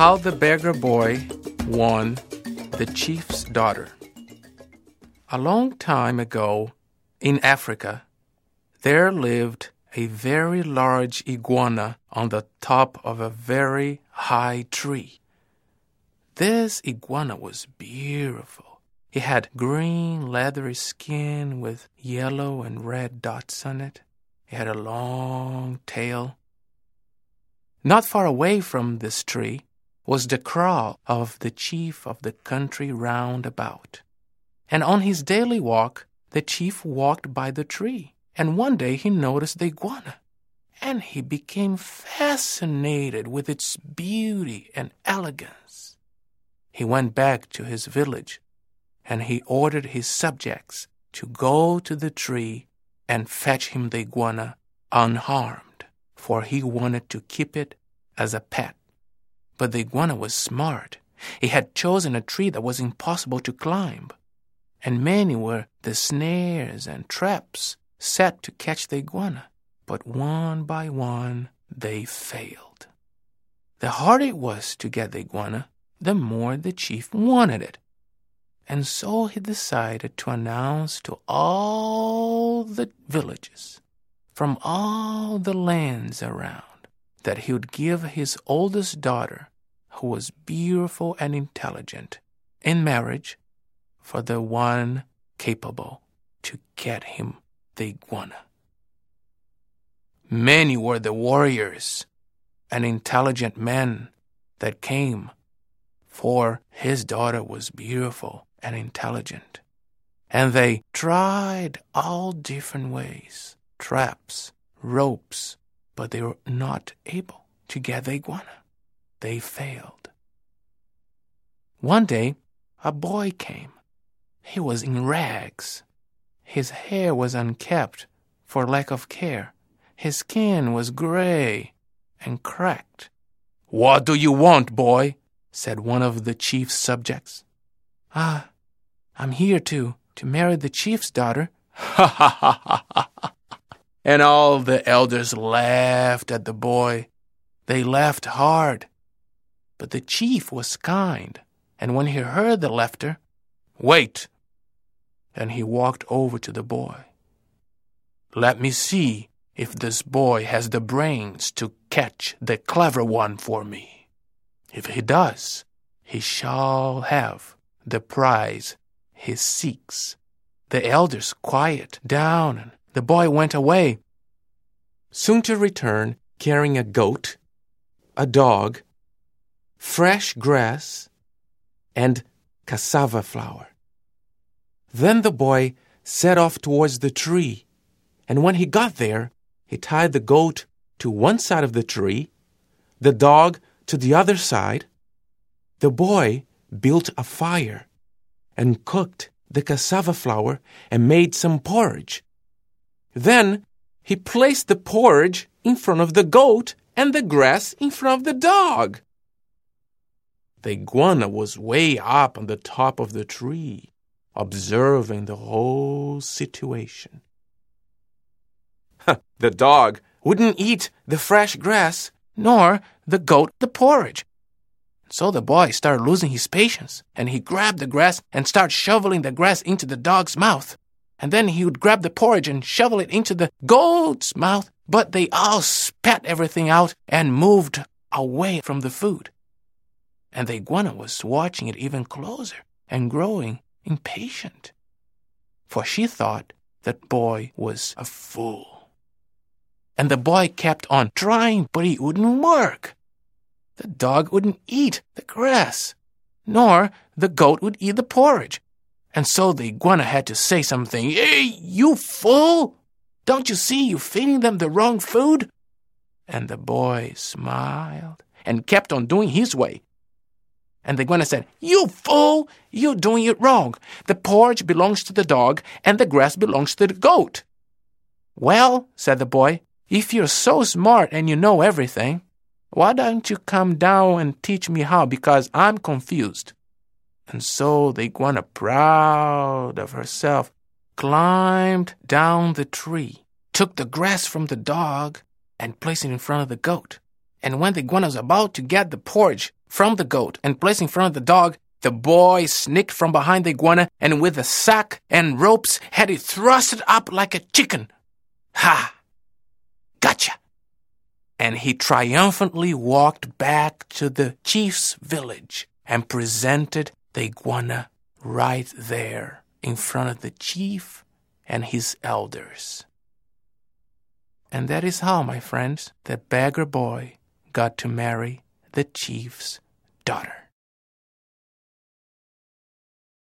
How the Beggar Boy Won the Chief's Daughter. A long time ago, in Africa, there lived a very large iguana on the top of a very high tree. This iguana was beautiful. It had green, leathery skin with yellow and red dots on it. It had a long tail. Not far away from this tree was the kraal of the chief of the country round about. And on his daily walk, the chief walked by the tree. And one day he noticed the iguana. And he became fascinated with its beauty and elegance. He went back to his village and he ordered his subjects to go to the tree and fetch him the iguana unharmed, for he wanted to keep it as a pet. But the iguana was smart. He had chosen a tree that was impossible to climb, and many were the snares and traps set to catch the iguana. But one by one they failed. The harder it was to get the iguana, the more the chief wanted it. And so he decided to announce to all the villages from all the lands around that he would give his oldest daughter, who was beautiful and intelligent, in marriage for the one capable to get him the iguana. Many were the warriors and intelligent men that came, for his daughter was beautiful and intelligent. And they tried all different ways traps, ropes, but they were not able to get the iguana. They failed. One day, a boy came. He was in rags. His hair was unkempt for lack of care. His skin was gray and cracked. What do you want, boy? said one of the chief's subjects. Ah, I'm here to to marry the chief's daughter. Ha ha ha ha ha. And all the elders laughed at the boy. They laughed hard. But the chief was kind, and when he heard the laughter, wait. And he walked over to the boy. Let me see if this boy has the brains to catch the clever one for me. If he does, he shall have the prize he seeks. The elders quiet down, the boy went away, soon to return carrying a goat, a dog, fresh grass, and cassava flour. Then the boy set off towards the tree, and when he got there, he tied the goat to one side of the tree, the dog to the other side. The boy built a fire and cooked the cassava flour and made some porridge. Then he placed the porridge in front of the goat and the grass in front of the dog. The iguana was way up on the top of the tree, observing the whole situation. the dog wouldn't eat the fresh grass, nor the goat the porridge. So the boy started losing his patience, and he grabbed the grass and started shoveling the grass into the dog's mouth. And then he would grab the porridge and shovel it into the goat's mouth, but they all spat everything out and moved away from the food. And the iguana was watching it even closer and growing impatient. For she thought that boy was a fool. And the boy kept on trying, but it wouldn't work. The dog wouldn't eat the grass, nor the goat would eat the porridge. And so the iguana had to say something. Hey, you fool! Don't you see you're feeding them the wrong food? And the boy smiled and kept on doing his way. And the iguana said, You fool! You're doing it wrong. The porridge belongs to the dog, and the grass belongs to the goat. Well, said the boy, if you're so smart and you know everything, why don't you come down and teach me how? Because I'm confused. And so the iguana, proud of herself, climbed down the tree, took the grass from the dog, and placed it in front of the goat. And when the iguana was about to get the porridge, from the goat and placed in front of the dog, the boy sneaked from behind the iguana and with a sack and ropes had it thrusted up like a chicken. Ha! Gotcha! And he triumphantly walked back to the chief's village and presented the iguana right there in front of the chief and his elders. And that is how, my friends, the beggar boy got to marry the chief's daughter.